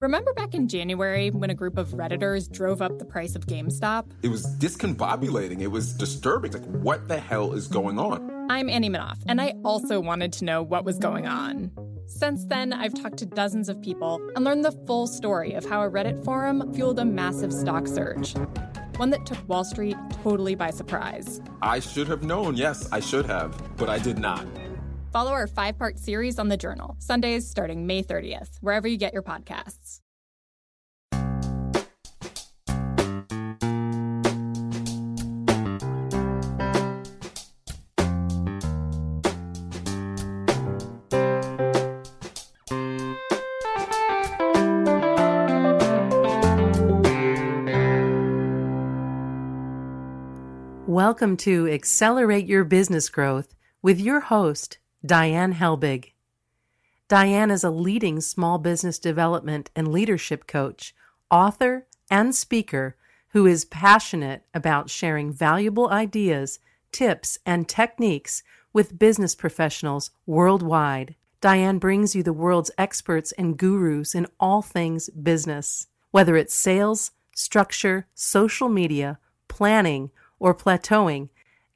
Remember back in January when a group of Redditors drove up the price of GameStop? It was discombobulating. It was disturbing. Like, what the hell is going on? I'm Annie Minoff, and I also wanted to know what was going on. Since then, I've talked to dozens of people and learned the full story of how a Reddit forum fueled a massive stock surge. One that took Wall Street totally by surprise. I should have known, yes, I should have, but I did not. Follow our five part series on the journal, Sundays starting May 30th, wherever you get your podcasts. Welcome to Accelerate Your Business Growth with your host, Diane Helbig. Diane is a leading small business development and leadership coach, author, and speaker who is passionate about sharing valuable ideas, tips, and techniques with business professionals worldwide. Diane brings you the world's experts and gurus in all things business, whether it's sales, structure, social media, planning, or plateauing.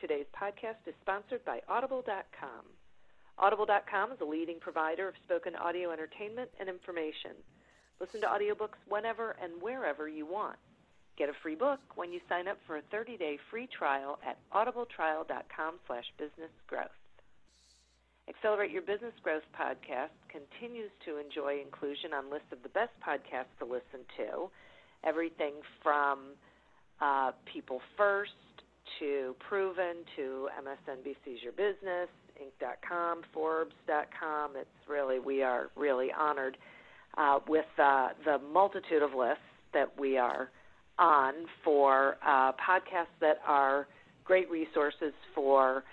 Today's podcast is sponsored by Audible.com. Audible.com is a leading provider of spoken audio entertainment and information. Listen to audiobooks whenever and wherever you want. Get a free book when you sign up for a 30-day free trial at audibletrial.com slash businessgrowth. Accelerate Your Business Growth podcast continues to enjoy inclusion on lists of the best podcasts to listen to. Everything from uh, People First to Proven, to MSNBC's Your Business, Inc.com, Forbes.com. It's really, we are really honored uh, with uh, the multitude of lists that we are on for uh, podcasts that are great resources for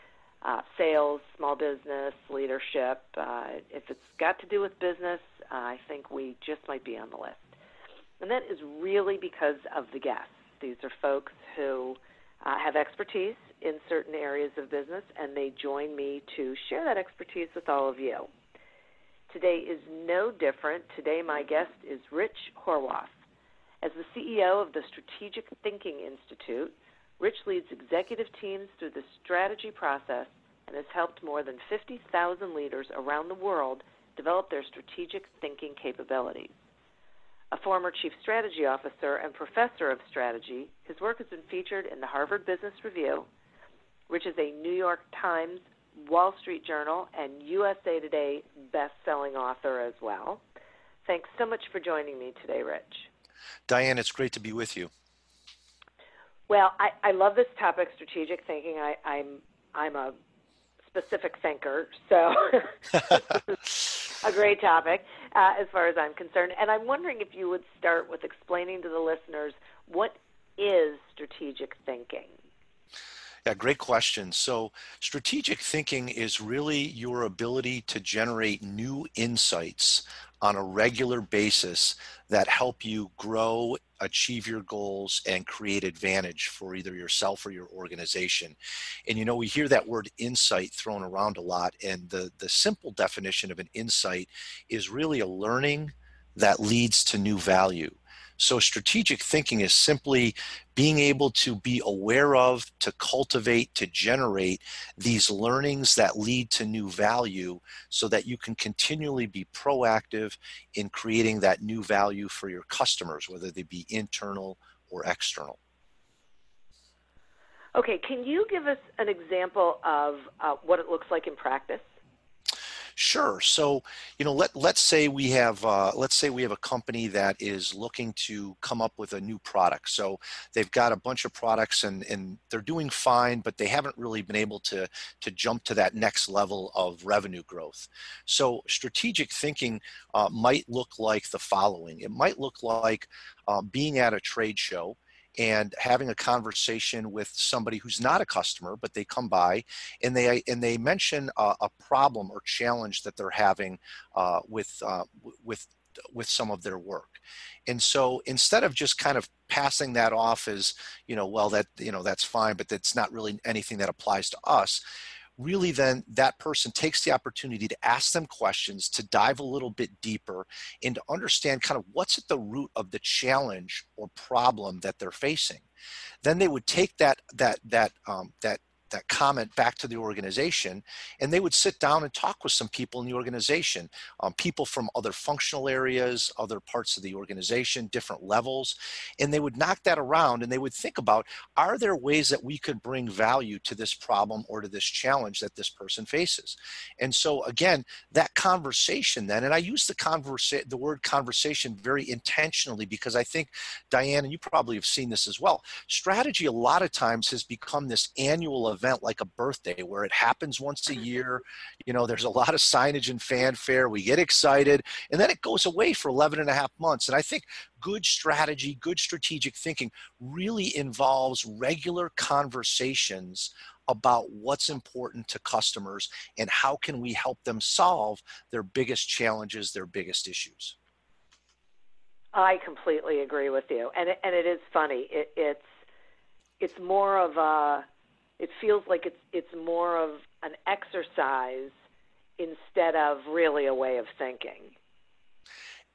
uh, sales, small business, leadership. Uh, if it's got to do with business, I think we just might be on the list. And that is really because of the guests. These are folks who uh, have expertise in certain areas of business, and they join me to share that expertise with all of you. Today is no different. Today, my guest is Rich Horwath. As the CEO of the Strategic Thinking Institute, Rich leads executive teams through the strategy process and has helped more than 50,000 leaders around the world develop their strategic thinking capabilities. A former chief strategy officer and professor of strategy, his work has been featured in the Harvard Business Review, which is a New York Times, Wall Street Journal, and USA Today best-selling author as well. Thanks so much for joining me today, Rich. Diane, it's great to be with you. Well, I, I love this topic, strategic thinking. I, I'm I'm a specific thinker, so a great topic uh, as far as I'm concerned. And I'm wondering if you would start with explaining to the listeners what is strategic thinking. Yeah, great question. So, strategic thinking is really your ability to generate new insights on a regular basis that help you grow, achieve your goals, and create advantage for either yourself or your organization. And you know, we hear that word insight thrown around a lot, and the, the simple definition of an insight is really a learning that leads to new value. So, strategic thinking is simply being able to be aware of, to cultivate, to generate these learnings that lead to new value so that you can continually be proactive in creating that new value for your customers, whether they be internal or external. Okay, can you give us an example of uh, what it looks like in practice? Sure. So, you know, let let's say we have uh, let's say we have a company that is looking to come up with a new product. So they've got a bunch of products and and they're doing fine, but they haven't really been able to to jump to that next level of revenue growth. So strategic thinking uh, might look like the following. It might look like uh, being at a trade show and having a conversation with somebody who's not a customer but they come by and they and they mention a, a problem or challenge that they're having uh, with uh, with with some of their work. And so instead of just kind of passing that off as you know well that you know that's fine but that's not really anything that applies to us really then that person takes the opportunity to ask them questions to dive a little bit deeper and to understand kind of what's at the root of the challenge or problem that they're facing. Then they would take that that that um, that that comment back to the organization and they would sit down and talk with some people in the organization um, people from other functional areas other parts of the organization different levels and they would knock that around and they would think about are there ways that we could bring value to this problem or to this challenge that this person faces? And so again that conversation then and i use the conversa- the word conversation very intentionally because i think diane and you probably have seen this as well strategy a lot of times has become this annual event event like a birthday where it happens once a year. You know, there's a lot of signage and fanfare. We get excited, and then it goes away for 11 and a half months. And I think good strategy, good strategic thinking really involves regular conversations about what's important to customers and how can we help them solve their biggest challenges, their biggest issues. I completely agree with you, and it, and it is funny. It, it's it's more of a it feels like it's it's more of an exercise instead of really a way of thinking.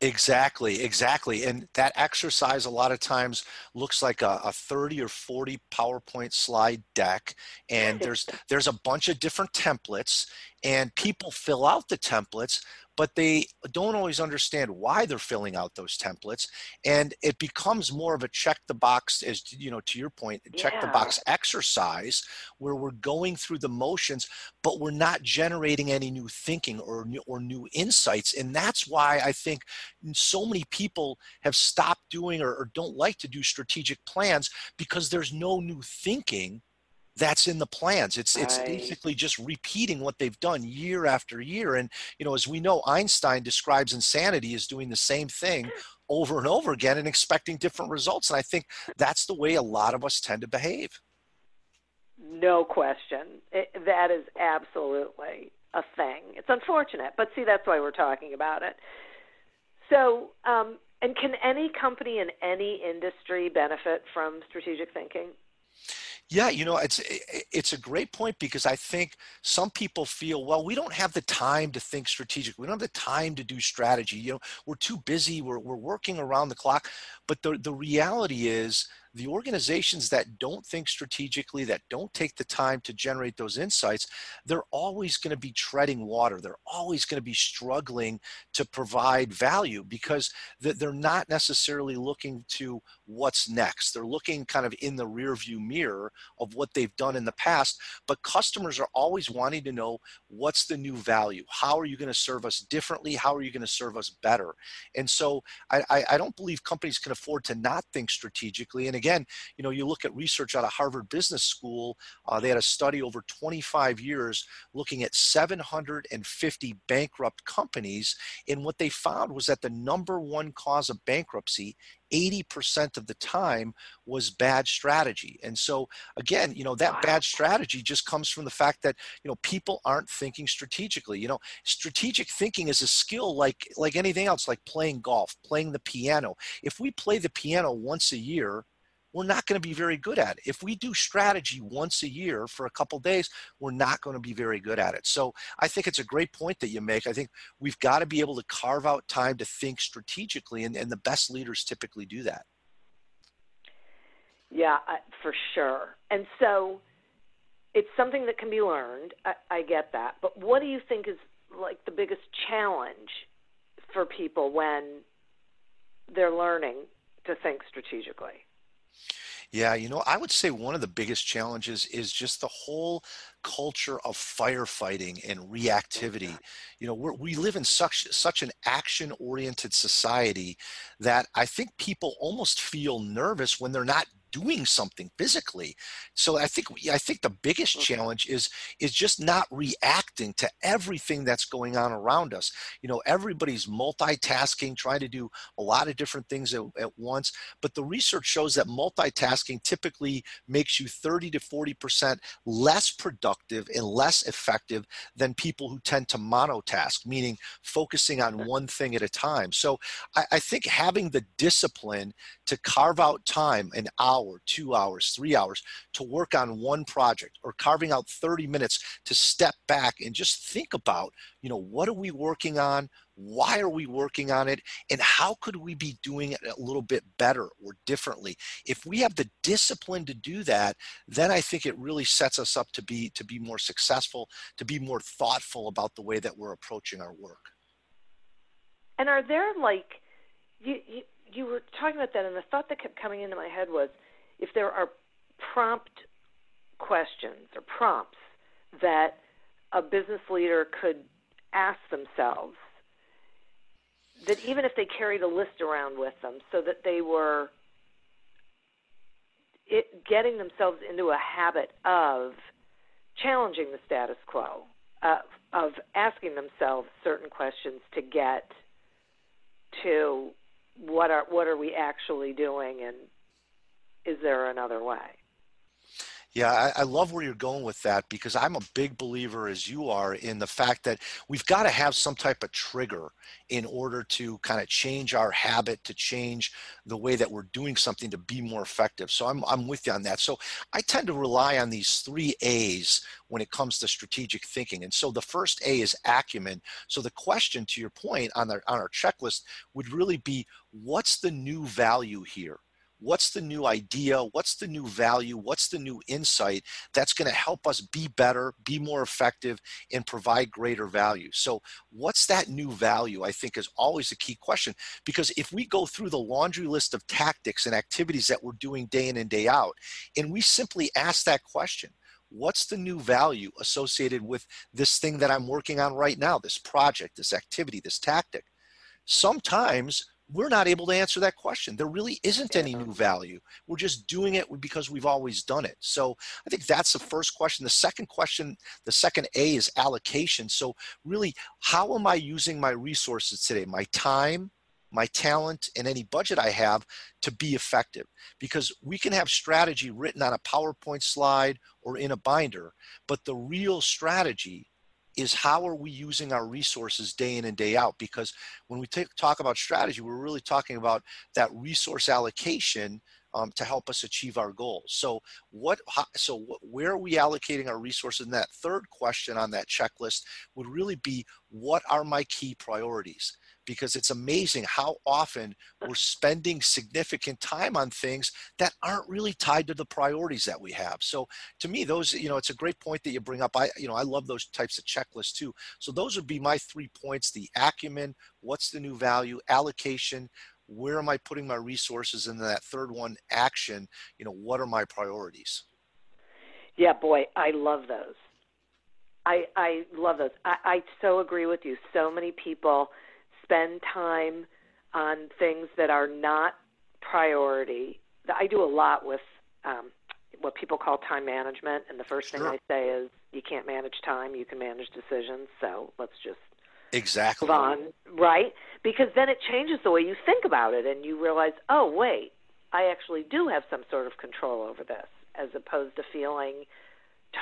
Exactly, exactly. And that exercise a lot of times looks like a, a 30 or 40 PowerPoint slide deck. And there's there's a bunch of different templates and people fill out the templates, but they don't always understand why they're filling out those templates and it becomes more of a check the box as you know to your point check yeah. the box exercise where we're going through the motions but we're not generating any new thinking or new, or new insights and that's why i think so many people have stopped doing or, or don't like to do strategic plans because there's no new thinking that's in the plans. It's right. it's basically just repeating what they've done year after year. And you know, as we know, Einstein describes insanity as doing the same thing over and over again and expecting different results. And I think that's the way a lot of us tend to behave. No question. It, that is absolutely a thing. It's unfortunate, but see, that's why we're talking about it. So, um, and can any company in any industry benefit from strategic thinking? Yeah, you know, it's it's a great point because I think some people feel, well, we don't have the time to think strategic. We don't have the time to do strategy. You know, we're too busy. We're we're working around the clock. But the the reality is the organizations that don't think strategically, that don't take the time to generate those insights, they're always going to be treading water. They're always going to be struggling to provide value because they're not necessarily looking to what's next. They're looking kind of in the rearview mirror of what they've done in the past. But customers are always wanting to know what's the new value? How are you going to serve us differently? How are you going to serve us better? And so I, I don't believe companies can afford to not think strategically. And again, you know, you look at research out of Harvard Business School, uh, they had a study over 25 years looking at 750 bankrupt companies. And what they found was that the number one cause of bankruptcy 80% of the time was bad strategy. And so again, you know, that bad strategy just comes from the fact that, you know, people aren't thinking strategically. You know, strategic thinking is a skill like like anything else like playing golf, playing the piano. If we play the piano once a year, we're not going to be very good at it. If we do strategy once a year for a couple days, we're not going to be very good at it. So I think it's a great point that you make. I think we've got to be able to carve out time to think strategically, and, and the best leaders typically do that. Yeah, for sure. And so it's something that can be learned. I, I get that. But what do you think is like the biggest challenge for people when they're learning to think strategically? Yeah, you know, I would say one of the biggest challenges is just the whole culture of firefighting and reactivity. You know, we're, we live in such such an action-oriented society that I think people almost feel nervous when they're not doing something physically. So I think I think the biggest Okay. challenge is is just not reacting to everything that's going on around us. You know, everybody's multitasking, trying to do a lot of different things at, at once. But the research shows that multitasking typically makes you 30 to 40 percent less productive and less effective than people who tend to monotask, meaning focusing on one thing at a time. So I, I think having the discipline to carve out time, an hour, two hours, three hours, to work on one project or carving out 30 minutes to step back and just think about, you know, what are we working on? Why are we working on it? And how could we be doing it a little bit better or differently? If we have the discipline to do that, then I think it really sets us up to be to be more successful, to be more thoughtful about the way that we're approaching our work. And are there like you, you you were talking about that, and the thought that kept coming into my head was if there are prompt questions or prompts that a business leader could ask themselves that even if they carried a list around with them so that they were it, getting themselves into a habit of challenging the status quo uh, of asking themselves certain questions to get to what are what are we actually doing and is there another way Yeah, I, I love where you're going with that because I'm a big believer, as you are, in the fact that we've got to have some type of trigger in order to kind of change our habit, to change the way that we're doing something to be more effective. So I'm, I'm with you on that. So I tend to rely on these three A's when it comes to strategic thinking. And so the first A is acumen. So the question, to your point, on our, on our checklist would really be what's the new value here? What's the new idea? What's the new value? What's the new insight that's going to help us be better be more effective and provide greater value? So what's that new value i think is always a key question because if we go through the laundry list of tactics and activities that we're doing day in and day out and we simply ask that question what's the new value associated with this thing that i'm working on right now this project this activity this tactic? Sometimes we're not able to answer that question. There really isn't any new value. We're just doing it because we've always done it. So I think that's the first question. The second question, the second A is allocation. So really, how am I using my resources today? My time, my talent, and any budget I have to be effective. Because we can have strategy written on a PowerPoint slide or in a binder, but the real strategy is how are we using our resources day in and day out? Because when we take, talk about strategy we're really talking about that resource allocation um, to help us achieve our goals. So what so where are we allocating our resources? And that third question on that checklist would really be what are my key priorities because it's amazing how often we're spending significant time on things that aren't really tied to the priorities that we have. So to me those you know it's a great point that you bring up. I you know i love those types of checklists too. So those would be my three points the acumen what's the new value allocation where am i putting my resources and that third one action you know what are my priorities? Yeah boy i love those. I i love those. I i so agree with you. So many people spend time on things that are not priority i do a lot with um what people call time management and the first Sure. thing i say is you can't manage time you can manage decisions so let's just exactly move on, right? Because then it changes the way you think about it, and you realize, oh, wait, I actually do have some sort of control over this, as opposed to feeling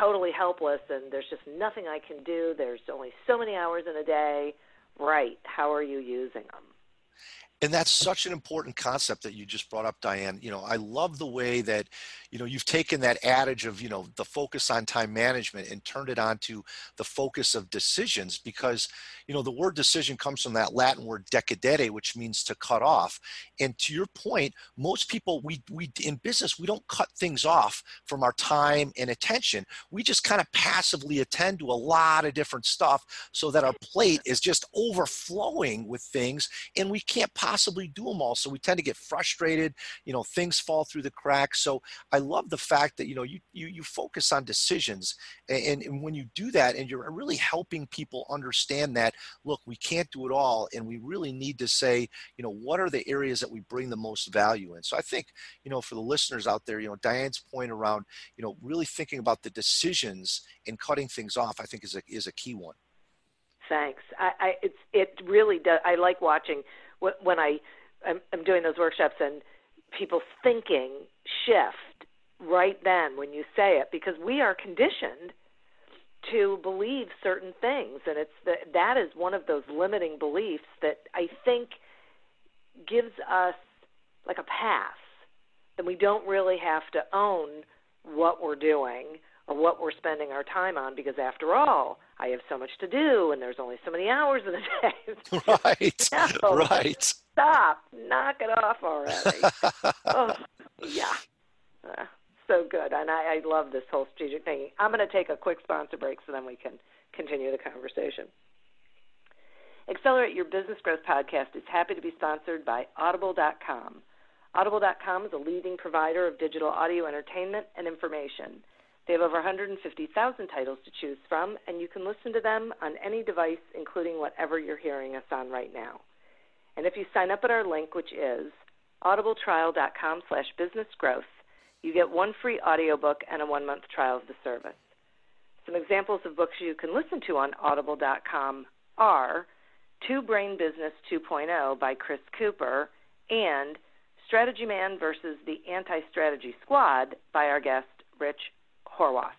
totally helpless and there's just nothing I can do. There's only so many hours in a day. Right. How are you using them? And that's such an important concept that you just brought up diane. You know i love the way that you know you've taken that adage of you know the focus on time management and turned it onto the focus of decisions because you know the word decision comes from that latin word decidere which means to cut off. And to your point most people we we in business we don't cut things off from our time and attention. We just kind of passively attend to a lot of different stuff so that our plate is just overflowing with things and we can't possibly do them all. So we tend to get frustrated, you know, things fall through the cracks. So I love the fact that, you know, you, you, you focus on decisions. And, and when you do that and you're really helping people understand that, look, we can't do it all. And we really need to say, you know, what are the areas that we bring the most value in? So I think, you know, for the listeners out there, you know, Diane's point around, you know, really thinking about the decisions and cutting things off, I think is a, is a key one. Thanks. I, I it's it really does. I like watching when I I'm, doing those workshops and people's thinking shift right then when you say it because we are conditioned to believe certain things and it's the, that is one of those limiting beliefs that I think gives us like a pass then we don't really have to own what we're doing or what we're spending our time on because after all I have so much to do and there's only so many hours in the day. right. no, right. Stop. Knock it off already. oh, yeah. Uh, so good. And I, I love this whole strategic thing. I'm going to take a quick sponsor break so then we can continue the conversation. Accelerate Your Business Growth podcast is happy to be sponsored by Audible.com. Audible.com is a leading provider of digital audio entertainment and information. They have over 150,000 titles to choose from, and you can listen to them on any device, including whatever you're hearing us on right now. And if you sign up at our link, which is audibletrial.com slash businessgrowth, you get one free audiobook and a one-month trial of the service. Some examples of books you can listen to on audible.com are Two Brain Business 2.0 by Chris Cooper and Strategy Man versus the Anti-Strategy Squad by our guest, Rich Horwath.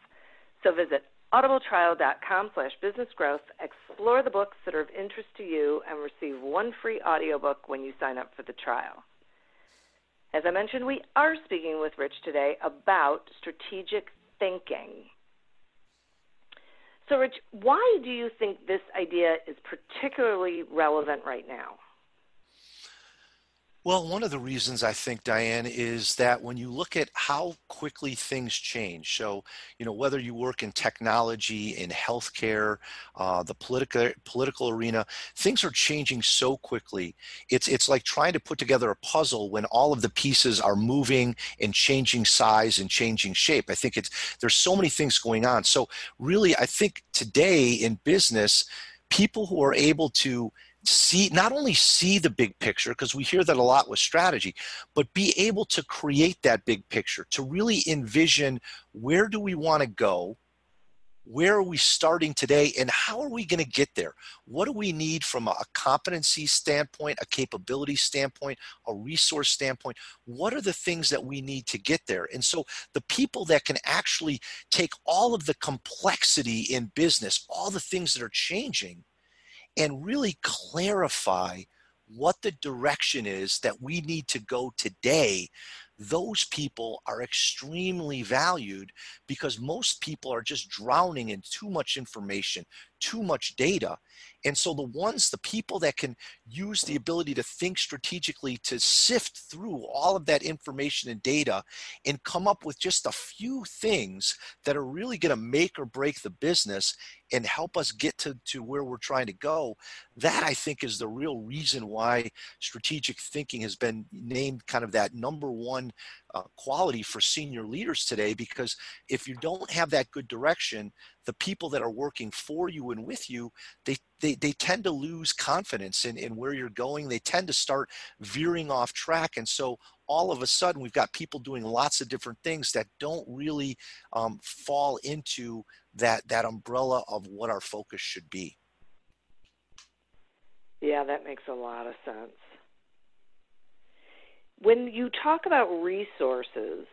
So visit audibletrial.com slash businessgrowth, explore the books that are of interest to you, and receive one free audiobook when you sign up for the trial. As I mentioned, we are speaking with Rich today about strategic thinking. So, Rich, why do you think this idea is particularly relevant right now? Well, one of the reasons I think, Diane, is that when you look at how quickly things change, so, you know, whether you work in technology, in healthcare, uh, the political, political arena, things are changing so quickly. It's, it's like trying to put together a puzzle when all of the pieces are moving and changing size and changing shape. I think it's, there's so many things going on. So really, I think today in business, people who are able to see not only see the big picture because we hear that a lot with strategy but be able to create that big picture to really envision where do we want to go where are we starting today and how are we going to get there? What do we need from a competency standpoint a capability standpoint a resource standpoint? What are the things that we need to get there? And so the people that can actually take all of the complexity in business all the things that are changing and really clarify what the direction is that we need to go today those people are extremely valued because most people are just drowning in too much information, too much data. And so the ones, the people that can use the ability to think strategically to sift through all of that information and data and come up with just a few things that are really going to make or break the business and help us get to, to where we're trying to go, that I think is the real reason why strategic thinking has been named kind of that number one uh, quality for senior leaders today because if you don't have that good direction the people that are working for you and with you they they, they tend to lose confidence in, in where you're going. They tend to start veering off track. And so all of a sudden we've got people doing lots of different things that don't really um, fall into that that umbrella of what our focus should be. Yeah that makes a lot of sense when you talk about resources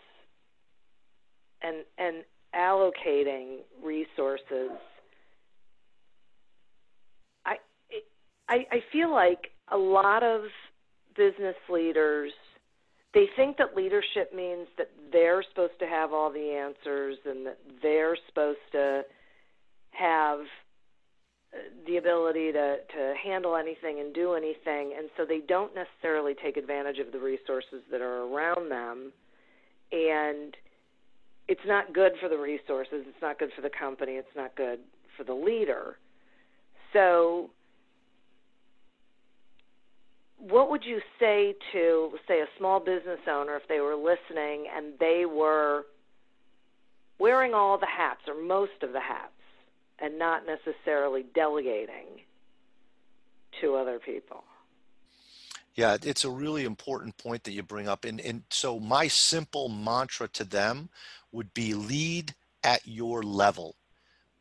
and and allocating resources, I I, I feel like a lot of business leaders they think that leadership means that they're supposed to have all the answers and that they're supposed to have the ability to, to handle anything and do anything, and so they don't necessarily take advantage of the resources that are around them. And it's not good for the resources, it's not good for the company, it's not good for the leader. So, what would you say to, say, a small business owner if they were listening and they were wearing all the hats or most of the hats and not necessarily delegating to other people? Yeah, it's a really important point that you bring up. And, and so, my simple mantra to them would be lead at your level.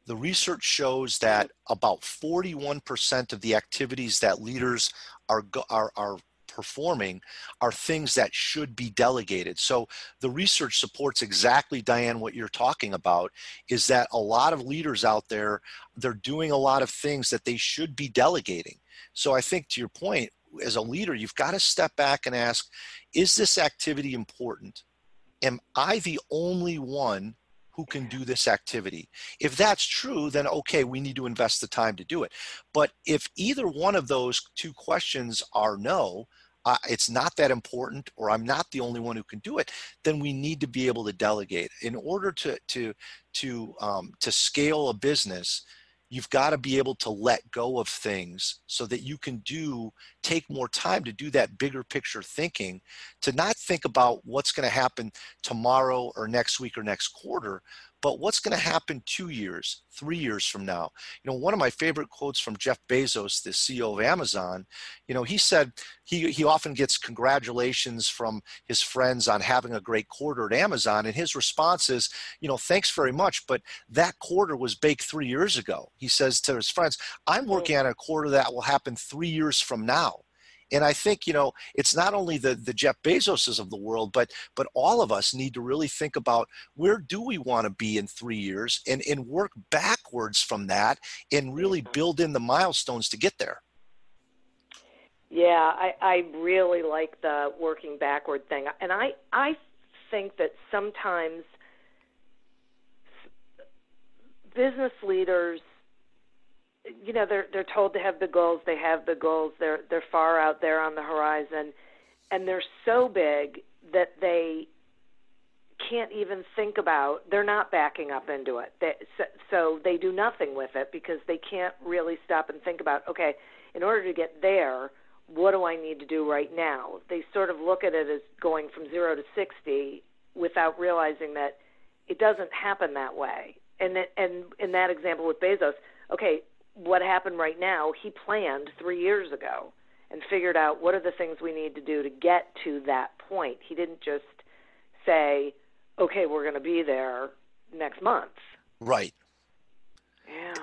The research shows that about 41% of the activities that leaders are, are, are performing are things that should be delegated. So the research supports exactly, Diane, what you're talking about is that a lot of leaders out there, they're doing a lot of things that they should be delegating. So I think to your point, as a leader, you've got to step back and ask, is this activity important? Am I the only one who can do this activity. If that's true, then okay, we need to invest the time to do it. But if either one of those two questions are no, uh, it's not that important or i'm not the only one who can do it then we need to be able to delegate. In order to to to um, to scale a business you've got to be able to let go of things so that you can do take more time to do that bigger picture thinking to not think about what's going to happen tomorrow or next week or next quarter but what's going to happen two years, three years from now? You know, one of my favorite quotes from Jeff Bezos, the CEO of Amazon, you know, he said he, he often gets congratulations from his friends on having a great quarter at Amazon. And his response is, you know, thanks very much, but that quarter was baked three years ago. He says to his friends, I'm working on a quarter that will happen three years from now. And I think, you know, it's not only the, the Jeff Bezoses of the world, but but all of us need to really think about where do we want to be in three years and, and work backwards from that and really build in the milestones to get there. Yeah, I, I really like the working backward thing. And I, I think that sometimes business leaders you know they're they're told to have the goals they have the goals they're they're far out there on the horizon and they're so big that they can't even think about they're not backing up into it. They, so, so they do nothing with it because they can't really stop and think about okay in order to get there what do i need to do right now? They sort of look at it as going from 0 to 60 without realizing that it doesn't happen that way. And that, and in that example with bezos okay what happened right now, he planned three years ago and figured out what are the things we need to do to get to that point. He didn't just say, okay, we're going to be there next month. Right. Yeah.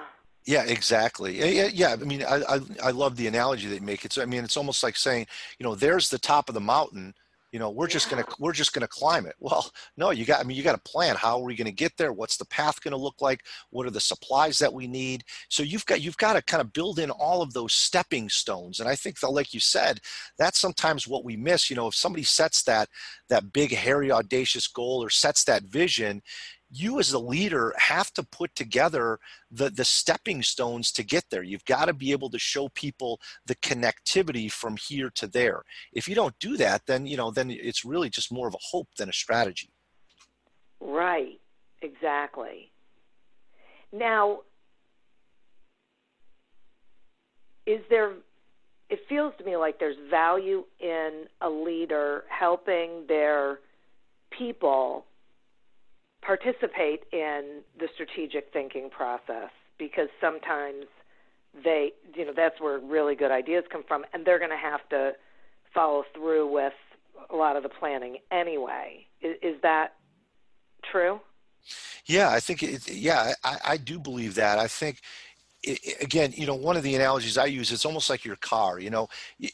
Yeah, exactly. Yeah, yeah. I mean, I, I, I love the analogy they make. It's, I mean, it's almost like saying, you know, there's the top of the mountain you know we're just gonna we're just gonna climb it. Well no you got i mean you got to plan. How are we gonna get there? What's the path gonna look like? What are the supplies that we need? So you've got you've got to kind of build in all of those stepping stones. And i think that like you said that's sometimes what we miss. You know if somebody sets that that big hairy audacious goal or sets that vision you as a leader have to put together the, the stepping stones to get there. You've got to be able to show people the connectivity from here to there. If you don't do that, then you know, then it's really just more of a hope than a strategy. Right. Exactly. Now, is there it feels to me like there's value in a leader helping their people participate in the strategic thinking process because sometimes they you know that's where really good ideas come from and they're going to have to follow through with a lot of the planning anyway. Is, is that true? Yeah i think it, yeah I, I do believe that. I think again you know one of the analogies i use it's almost like your car you know?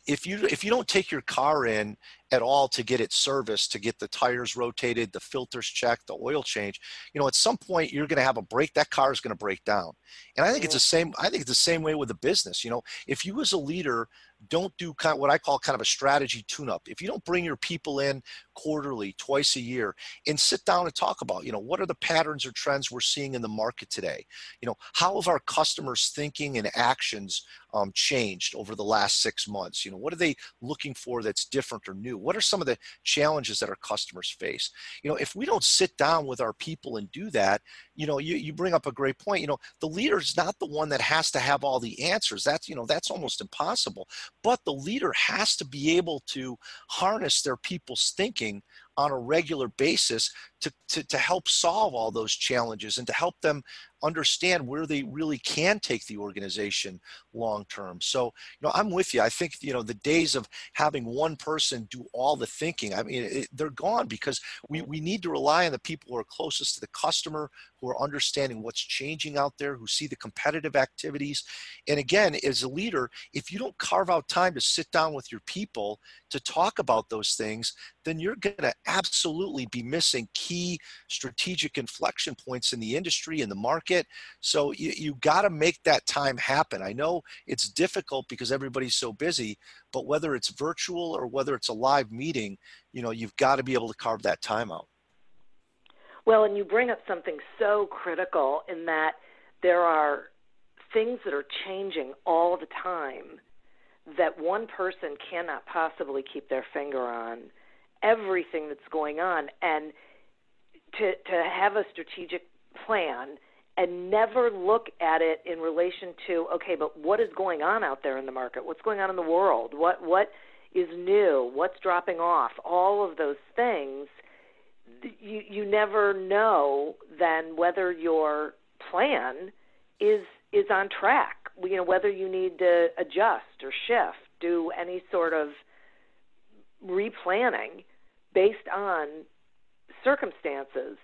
If you if you don't take your car in at all to get it serviced, to get the tires rotated, the filters checked, the oil change, you know, at some point you're going to have a break. That car is going to break down. And I think it's the same. I think it's the same way with the business. You know, if you as a leader don't do kind of what I call kind of a strategy tune-up. If you don't bring your people in quarterly, twice a year, and sit down and talk about, you know, what are the patterns or trends we're seeing in the market today? You know, how have our customers' thinking and actions um, changed over the last six months? You know, what are they looking for that's different or new? What are some of the challenges that our customers face? You know, if we don't sit down with our people and do that, you know, you, you bring up a great point. You know, the leader is not the one that has to have all the answers. That's, you know, that's almost impossible. But the leader has to be able to harness their people's thinking on a regular basis to, to, to help solve all those challenges and to help them understand where they really can take the organization long term. So, you know, I'm with you. I think, you know, the days of having one person do all the thinking, I mean, it, they're gone because we, we need to rely on the people who are closest to the customer, who are understanding what's changing out there, who see the competitive activities. And again, as a leader, if you don't carve out time to sit down with your people to talk about those things, then you're going to absolutely be missing key strategic inflection points in the industry and the market. So you, you got to make that time happen. I know it's difficult because everybody's so busy, but whether it's virtual or whether it's a live meeting, you know, you've got to be able to carve that time out. Well, and you bring up something so critical in that there are things that are changing all the time that one person cannot possibly keep their finger on everything that's going on. And to to have a strategic plan and never look at it in relation to okay but what is going on out there in the market? What's going on in the world? What what is new? What's dropping off? All of those things you you never know then whether your plan is is on track you know whether you need to adjust or shift do any sort of replanning based on circumstances.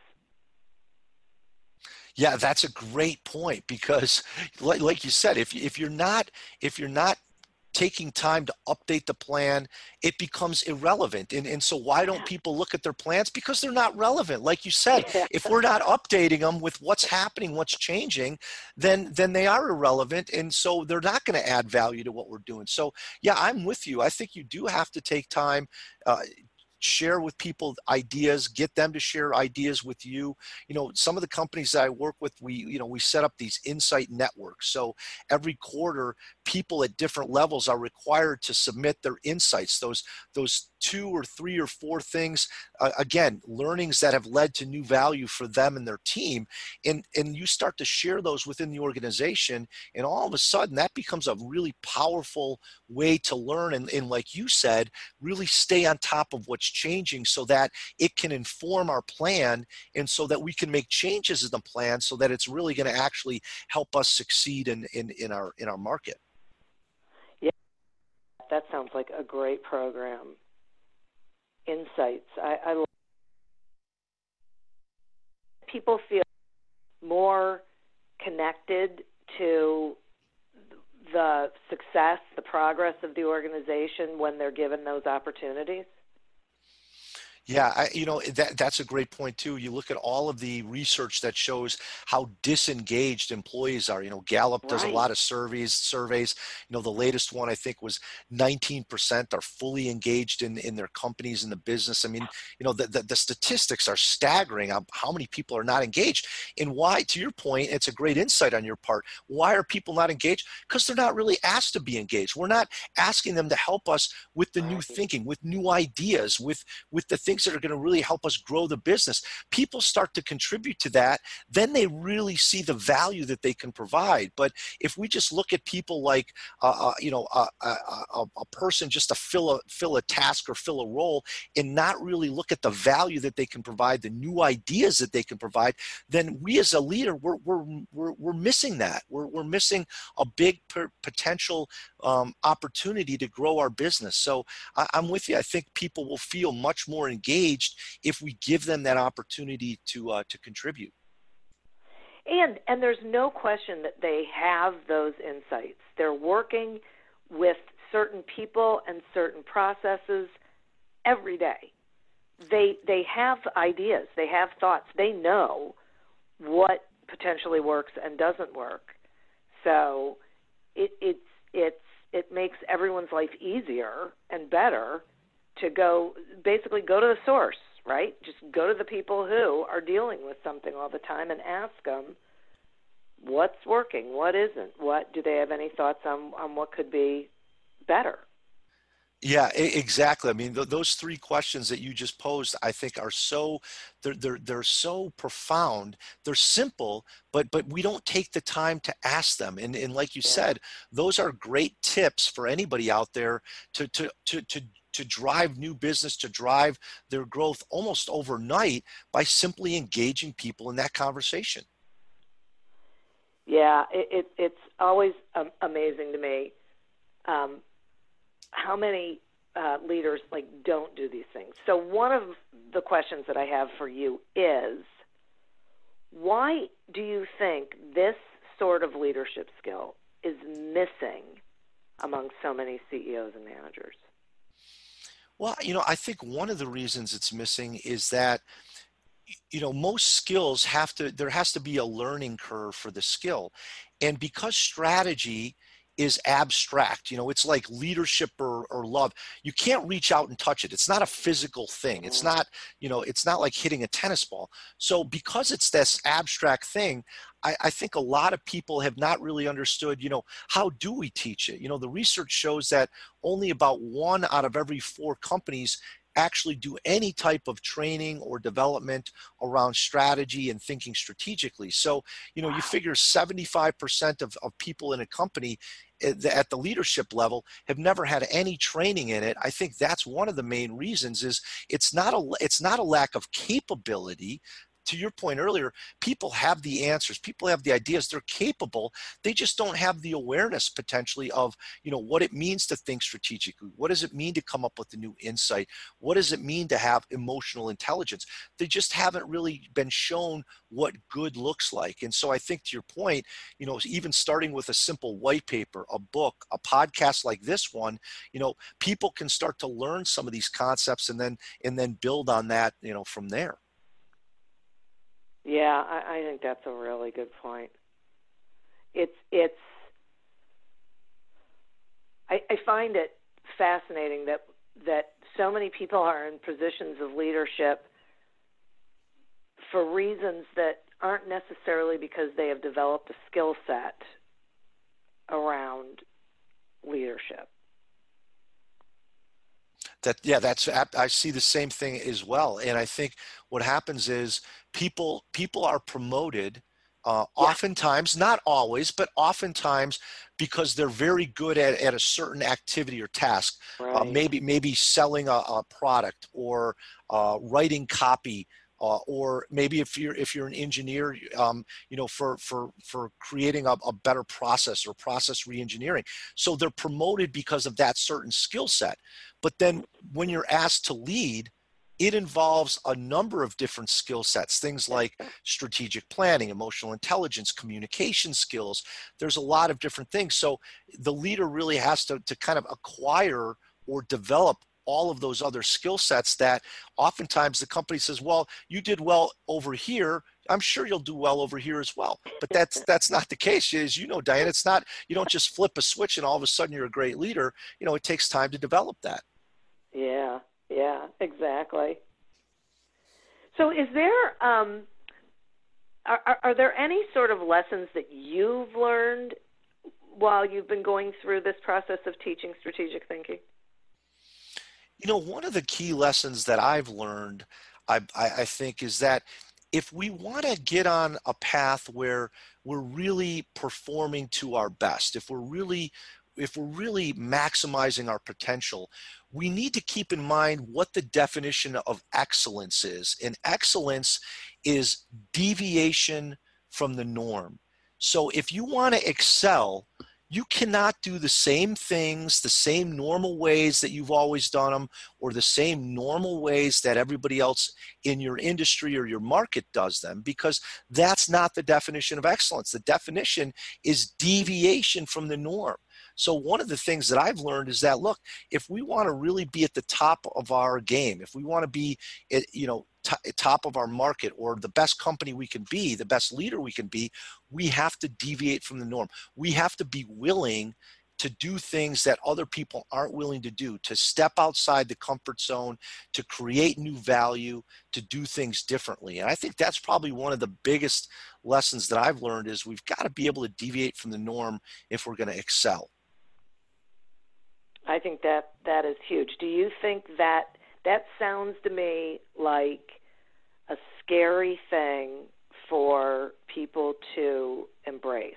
Yeah that's a great point because like, like you said if, if you're not if you're not taking time to update the plan, it becomes irrelevant. And, and so why don't people look at their plans? Because they're not relevant. Like you said, if we're not updating them with what's happening, what's changing, then then they are irrelevant. And so they're not going to add value to what we're doing. So yeah, I'm with you. I think you do have to take time uh, share with people ideas get them to share ideas with you you know some of the companies that i work with we you know we set up these insight networks so every quarter people at different levels are required to submit their insights those those two or three or four things uh, again learnings that have led to new value for them and their team and and you start to share those within the organization and all of a sudden that becomes a really powerful way to learn and, and like you said really stay on top of what's changing so that it can inform our plan and so that we can make changes in the plan so that it's really going to actually help us succeed in, in, in our in our market that sounds like a great program insights. I, I people feel more connected to the success, the progress of the organization when they're given those opportunities? Yeah, I, you know that that's a great point too. You look at all of the research that shows how disengaged employees are. You know, Gallup does a lot of surveys. Surveys. You know, the latest one I think was 19% are fully engaged in in their companies in the business. I mean, you know, the the, the statistics are staggering. On how many people are not engaged, and why? To your point, it's a great insight on your part. Why are people not engaged? Because they're not really asked to be engaged. We're not asking them to help us with the new thinking, with new ideas, with with the things things that are going to really help us grow the business. People start to contribute to that, then they really see the value that they can provide. But if we just look at people like, uh, uh, you know, a, a, a, person just to fill a fill a task or fill a role, and not really look at the value that they can provide, the new ideas that they can provide, then we as a leader we're we're we're, we're missing that. We're we're missing a big potential um, opportunity to grow our business. So I, I'm with you. I think people will feel much more engaged if we give them that opportunity to uh, to contribute. And and there's no question that they have those insights. They're working with certain people and certain processes every day. They they have ideas, they have thoughts, they know what potentially works and doesn't work. So it, it's it's it makes everyone's life easier and better to go basically go to the source, right? Just go to the people who are dealing with something all the time and ask them what's working, what isn't, what do they have any thoughts on on what could be better. Yeah, exactly. I mean, th- those three questions that you just posed, I think, are so they're they're they're so profound. They're simple, but but we don't take the time to ask them. And and like you said, those are great tips for anybody out there to to to to to drive new business, to drive their growth almost overnight by simply engaging people in that conversation. Yeah, it, it it's always um, amazing to me. Um, how many uh, leaders like don't do these things. So one of the questions that I have for you is why do you think this sort of leadership skill is missing among so many CEOs and managers? Well, you know, I think one of the reasons it's missing is that you know most skills have to there has to be a learning curve for the skill and because strategy is abstract. You know, it's like leadership or, or love. You can't reach out and touch it. It's not a physical thing. It's not, you know, it's not like hitting a tennis ball. So because it's this abstract thing, I, I think a lot of people have not really understood, you know, how do we teach it? You know, the research shows that only about one out of every four companies actually do any type of training or development around strategy and thinking strategically. So, you know, you figure 75% of, of people in a company at the leadership level have never had any training in it i think that's one of the main reasons is it's not a it's not a lack of capability to your point earlier, people have the answers, people have the ideas, they're capable. They just don't have the awareness potentially of, you know, what it means to think strategically. What does it mean to come up with a new insight? What does it mean to have emotional intelligence? They just haven't really been shown what good looks like. And so I think to your point, you know, even starting with a simple white paper, a book, a podcast like this one, you know, people can start to learn some of these concepts and then and then build on that, you know, from there. Yeah, I, I think that's a really good point. It's it's. I, I find it fascinating that that so many people are in positions of leadership for reasons that aren't necessarily because they have developed a skill set around leadership that yeah that's i see the same thing as well and i think what happens is people people are promoted uh, yeah. oftentimes not always but oftentimes because they're very good at, at a certain activity or task uh, right. uh, maybe maybe selling a, a product or uh, writing copy uh, or maybe if you're if you're an engineer, um, you know, for for for creating a, a better process or process reengineering. So they're promoted because of that certain skill set. But then when you're asked to lead, it involves a number of different skill sets things like strategic planning emotional intelligence communication skills there's a lot of different things so the leader really has to, to kind of acquire or develop all of those other skill sets that oftentimes the company says, well, you did well over here. I'm sure you'll do well over here as well. But that's that's not the case. As you know, Diane, it's not you don't just flip a switch and all of a sudden you're a great leader. You know, it takes time to develop that. Yeah, yeah, exactly. So is there um are, are there any sort of lessons that you've learned while you've been going through this process of teaching strategic thinking? You know, one of the key lessons that I've learned, I, I, I think, is that if we want to get on a path where we're really performing to our best, if we're really if we're really maximizing our potential, we need to keep in mind what the definition of excellence is. And excellence is deviation from the norm. So if you want to excel, you cannot do the same things the same normal ways that you've always done them or the same normal ways that everybody else in your industry or your market does them because that's not the definition of excellence. The definition is deviation from the norm so one of the things that I've learned is that look, if we want to really be at the top of our game, if we want to be, you know, t- top of our market or the best company we can be, the best leader we can be, we have to deviate from the norm. We have to be willing to do things that other people aren't willing to do, to step outside the comfort zone, to create new value, to do things differently. And I think that's probably one of the biggest lessons that I've learned is we've got to be able to deviate from the norm if we're going to excel. I think that that is huge. Do you think that that sounds to me like a scary thing for people to embrace?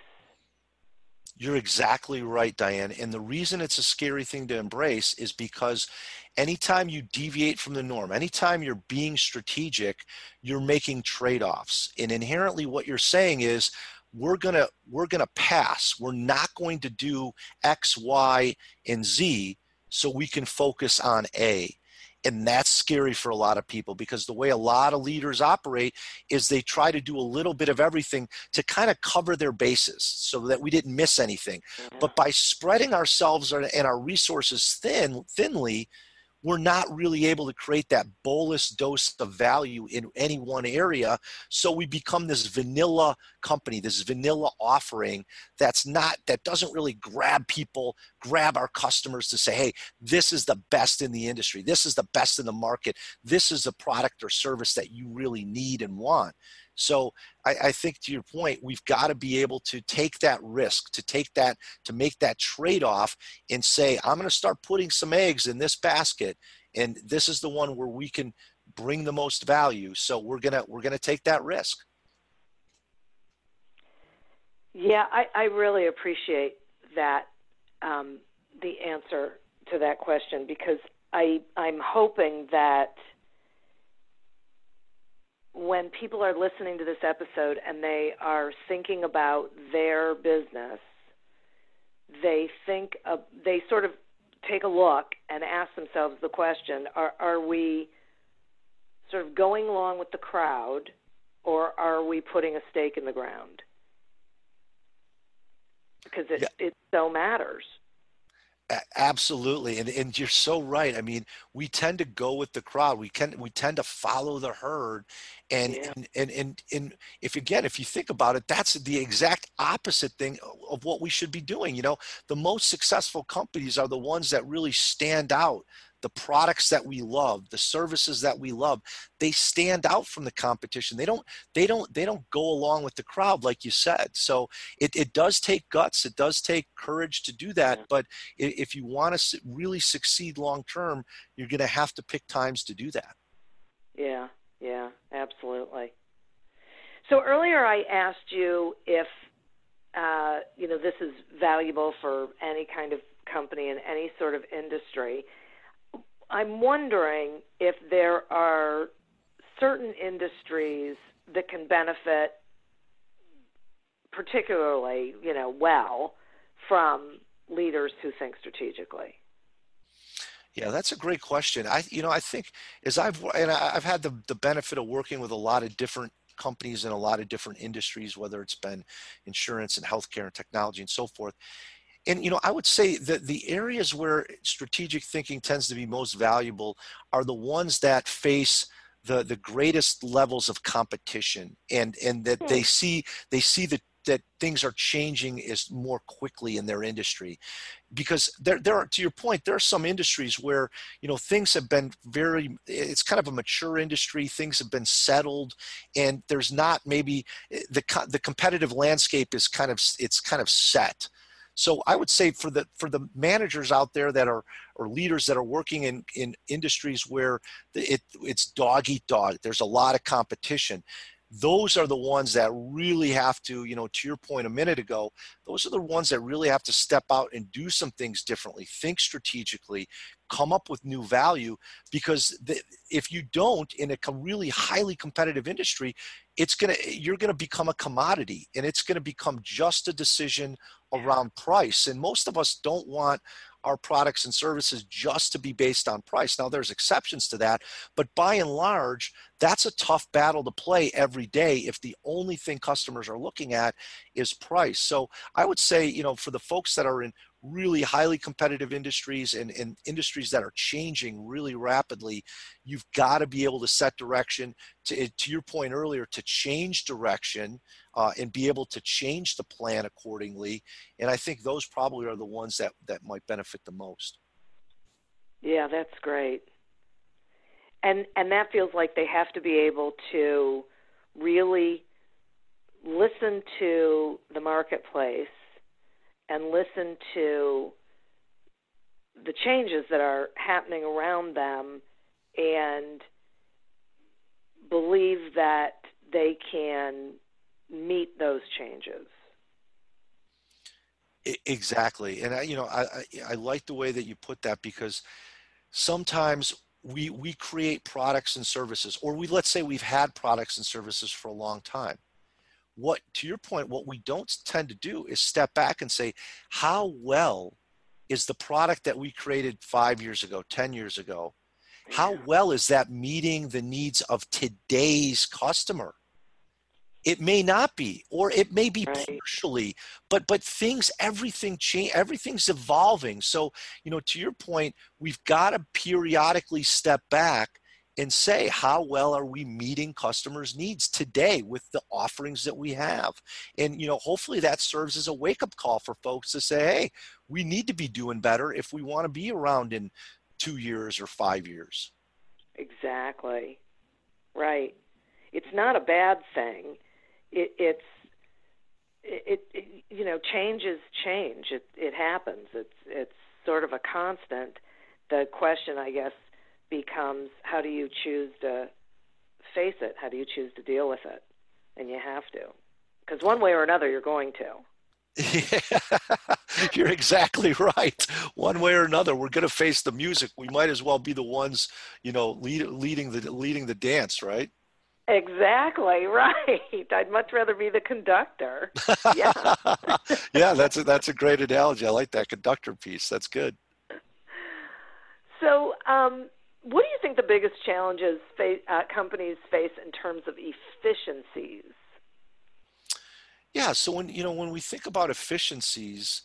You're exactly right, Diane. And the reason it's a scary thing to embrace is because anytime you deviate from the norm, anytime you're being strategic, you're making trade-offs. And inherently what you're saying is we're going to we're to pass. We're not going to do X, Y, and Z so we can focus on A. And that's scary for a lot of people because the way a lot of leaders operate is they try to do a little bit of everything to kind of cover their bases so that we didn't miss anything. Yeah. But by spreading ourselves and our resources thin, thinly, we're not really able to create that bolus dose of value in any one area. So we become this vanilla company, this vanilla offering that's not, that doesn't really grab people, grab our customers to say, hey, this is the best in the industry. This is the best in the market. This is the product or service that you really need and want. So I, I think to your point, we've got to be able to take that risk, to take that, to make that trade off and say, I'm going to start putting some eggs in this basket. And this is the one where we can bring the most value. So we're going to, we're going to take that risk. Yeah, I, I really appreciate that, um, the answer to that question because I, I'm hoping that when people are listening to this episode and they are thinking about their business, they think of, they sort of take a look and ask themselves the question: Are are we sort of going along with the crowd, or are we putting a stake in the ground? Because it yeah. it so matters. Absolutely, and and you're so right. I mean, we tend to go with the crowd. We can we tend to follow the herd, and yeah. and, and and and if again, if you think about it, that's the exact opposite thing of what we should be doing. You know, the most successful companies are the ones that really stand out the products that we love the services that we love they stand out from the competition. They don't they don't they don't go along with the crowd like you said. So it, it does take guts. It does take courage to do that. But if you want to really succeed long term you're going to have to pick times to do that. Yeah. Yeah. Absolutely. So earlier i asked you if uh, you know this is valuable for any kind of company in any sort of industry I'm wondering if there are certain industries that can benefit particularly, you know, well from leaders who think strategically. Yeah, that's a great question. I, you know, I think as I've and I've had the the benefit of working with a lot of different companies in a lot of different industries, whether it's been insurance and healthcare and technology and so forth and you know i would say that the areas where strategic thinking tends to be most valuable are the ones that face the the greatest levels of competition and and that they hmm. see they see that that things are changing is more quickly in their industry because there there are to your point there are some industries where you know things have been very it's kind of a mature industry things have been settled and there's not maybe eh, the the competitive landscape is kind of it's kind of set so I would say for the for the managers out there that are or leaders that are working in in industries where it it's dog eat dog. There's a lot of competition. Those are the ones that really have to, you know, to your point a minute ago, those are the ones that really have to step out and do some things differently, think strategically, come up with new value. Because the, if you don't, in a really highly competitive industry, it's gonna you're gonna become a commodity, and it's gonna become just a decision around price. And most of us don't want our products and services just to be based on price. Now, there's exceptions to that, but by and large, that's a tough battle to play every day if the only thing customers are looking at is price. So I would say, you know, for the folks that are in really highly competitive industries and, and industries that are changing really rapidly, you've got to be able to set direction to, to your point earlier, to change direction uh, and be able to change the plan accordingly. And I think those probably are the ones that, that might benefit the most. Yeah, that's great. And and that feels like they have to be able to really listen to the marketplace and listen to the changes that are happening around them and believe that they can meet those changes. Exactly, and I, you know, I, I, like the way that you put that because sometimes we we create products and services, or we let's say we've had products and services for a long time. What to your point, what we don't tend to do is step back and say, how well is the product that we created five years ago, ten years ago, how well is that meeting the needs of today's customer? It may not be, or it may be right. partially, but but things, everything change, everything's evolving. So, you know, to your point, we've got to periodically step back and say how well are we meeting customers needs today with the offerings that we have and you know hopefully that serves as a wake up call for folks to say hey we need to be doing better if we want to be around in two years or five years. Exactly. Right. It's not a bad thing. It, it's it, it you know changes change. It it happens. It's it's sort of a constant. The question, I guess, becomes how do you choose to face it? How do you choose to deal with it? And you have to, because one way or another, you're going to. Yeah, you're exactly right. One way or another, we're going to face the music. We might as well be the ones, you know, lead, leading the leading the dance, right? Exactly right. I'd much rather be the conductor. Yeah. yeah, that's a, that's a great analogy. I like that conductor piece. That's good. So, um, what do you think the biggest challenges fa- uh, companies face in terms of efficiencies? Yeah, so when you know when we think about efficiencies,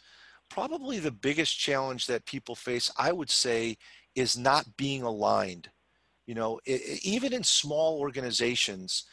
probably the biggest challenge that people face, I would say, is not being aligned. You know, it, even in small organizations,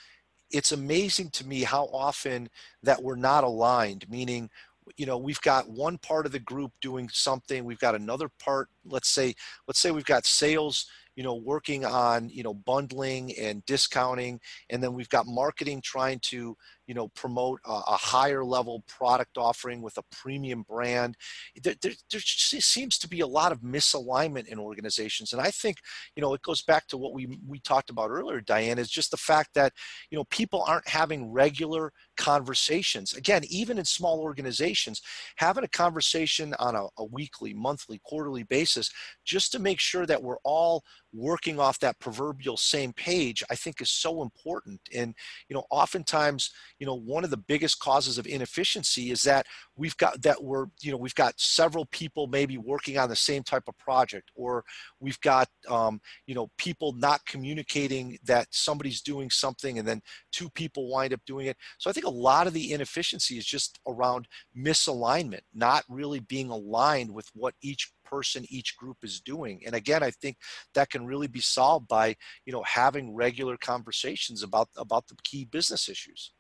it's amazing to me how often that we're not aligned, meaning you know we've got one part of the group doing something we've got another part let's say let's say we've got sales you know working on you know bundling and discounting and then we've got marketing trying to you know promote a, a higher level product offering with a premium brand. There, there, there, seems to be a lot of misalignment in organizations and i think you know it goes back to what we we talked about earlier diane is just the fact that you know people aren't having regular conversations. Again even in small organizations having a conversation on a, a weekly monthly quarterly basis just to make sure that we're all working off that proverbial same page i think is so important. And you know oftentimes you know one of the biggest causes of inefficiency is that we've got that we're you know we've got several people maybe working on the same type of project or we've got um, you know people not communicating that somebody's doing something and then two people wind up doing it. So i think a lot of the inefficiency is just around misalignment not really being aligned with what each person each group is doing. And again i think that can really be solved by you know having regular conversations about about the key business issues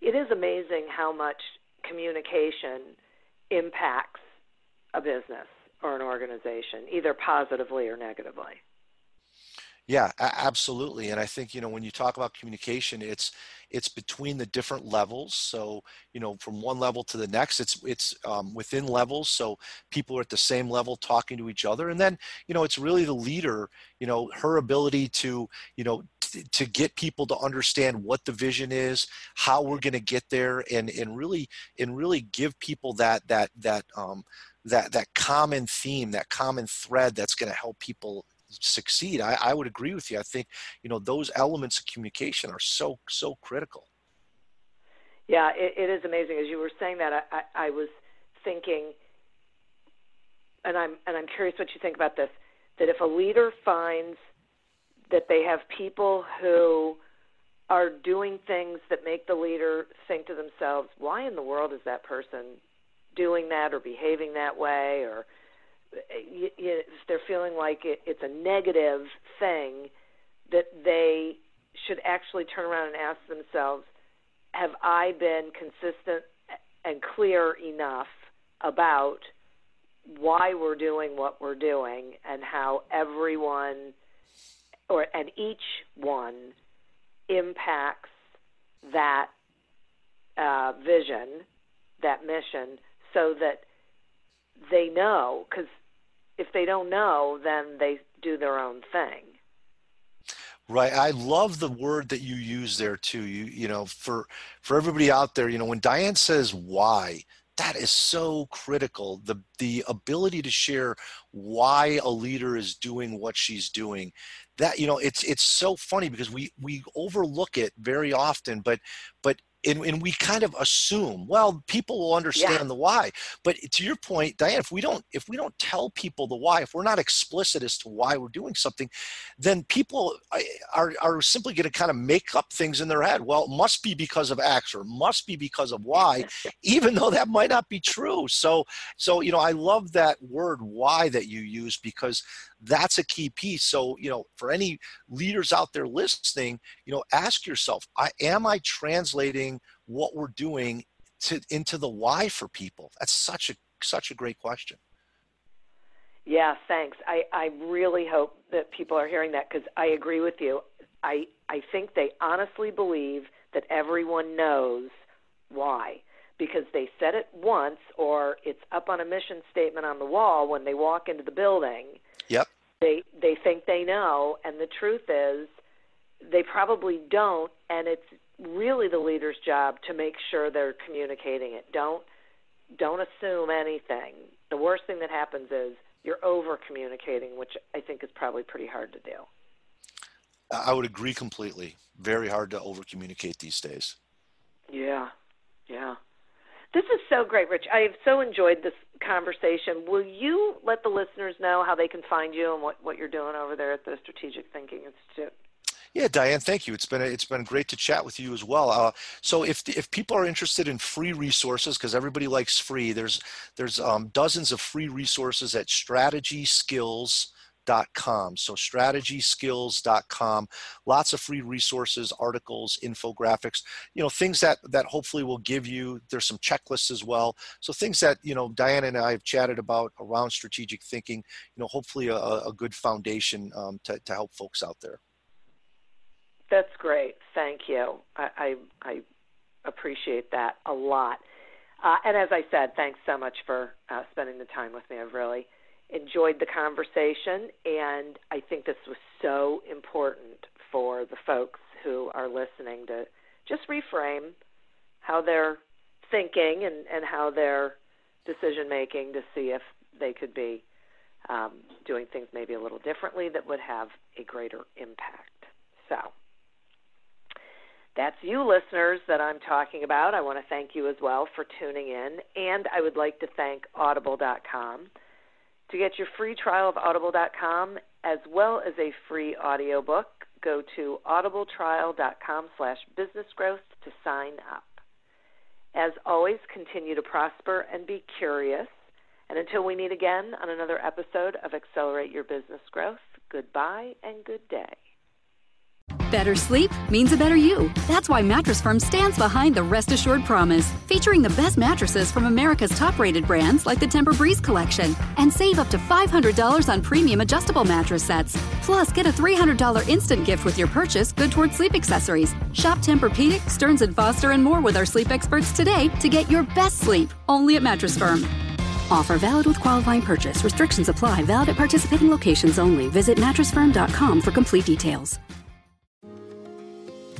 it is amazing how much communication impacts a business or an organization, either positively or negatively. Yeah, absolutely. And I think, you know, when you talk about communication, it's it's between the different levels. So, you know, from one level to the next, it's it's um, within levels. So people are at the same level talking to each other. And then, you know, it's really the leader, you know, her ability to, you know, to get people to understand what the vision is, how we're going to get there, and and really and really give people that that that um, that that common theme, that common thread that's going to help people succeed. I, I would agree with you. I think you know those elements of communication are so so critical. Yeah, it, it is amazing. As you were saying that, I, I, I was thinking, and I'm and I'm curious what you think about this. That if a leader finds that they have people who are doing things that make the leader think to themselves, why in the world is that person doing that or behaving that way or they're feeling like it, it's a negative thing that they should actually turn around and ask themselves have I been consistent and clear enough about why we're doing what we're doing and how everyone or and each one impacts that uh, vision, that mission, so that they know because if they don't know, then they do their own thing. Right. I love the word that you use there too. You you know, for for everybody out there, you know, when Diane says why, that is so critical. The the ability to share why a leader is doing what she's doing. That you know, it's it's so funny because we we overlook it very often, but but and, and we kind of assume well people will understand yeah. the why but to your point diane if we don't if we don't tell people the why if we're not explicit as to why we're doing something then people are, are simply going to kind of make up things in their head. Well it must be because of x or must be because of y even though that might not be true. So so you know i love that word why that you use because that's a key piece. So you know for any leaders out there listening you know ask yourself I, am i translating what we're doing to into the why for people? That's such a such a great question. Yeah thanks. I i really hope that people are hearing that because i agree with you. I i think they honestly believe that everyone knows why because they said it once or it's up on a mission statement on the wall when they walk into the building. Yep. They they think they know, and the truth is, they probably don't, and it's really the leader's job to make sure they're communicating it. Don't don't assume anything. The worst thing that happens is you're over communicating, which I think is probably pretty hard to do. I would agree completely. Very hard to over communicate these days. Yeah, yeah. This is so great, Rich. I have so enjoyed this conversation. Will you let the listeners know how they can find you and what, what you're doing over there at the Strategic Thinking Institute? Yeah, Diane, thank you. It's been it's been great to chat with you as well. Uh, so if if people are interested in free resources, because everybody likes free, there's there's um, dozens of free resources at Strategy Skills strategyskills.com. So strategyskills.com. Lots of free resources, articles, infographics, you know, things that that hopefully will give you there's some checklists as well. So things that, you know, Diana and I have chatted about around strategic thinking, you know, hopefully a, a good foundation um, to, to help folks out there. That's great. Thank you. I, I, I appreciate that a lot. Uh, and as I said, thanks so much for uh, spending the time with me. I've really enjoyed the conversation, and I think this was so important for the folks who are listening to just reframe how they're thinking and, and how they're decision making to see if they could be um, doing things maybe a little differently that would have a greater impact. So that's you listeners that I'm talking about. I want to thank you as well for tuning in, and I would like to thank Audible.com to get your free trial of audible.com as well as a free audiobook, go to audibletrial.com slash businessgrowth to sign up. As always, continue to prosper and be curious. And until we meet again on another episode of Accelerate Your Business Growth, goodbye and good day. Better sleep means a better you. That's why Mattress Firm stands behind the Rest Assured promise, featuring the best mattresses from America's top rated brands like the Tempur-Breeze collection. And save up to $500 on premium adjustable mattress sets. Plus, get a $300 instant gift with your purchase, good towards sleep accessories. Shop Tempur-Pedic, Stearns & Foster, and more with our sleep experts today to get your best sleep only at Mattress Firm. Offer valid with qualifying purchase. Restrictions apply. Valid at participating locations only. Visit mattressfirm.com for complete details.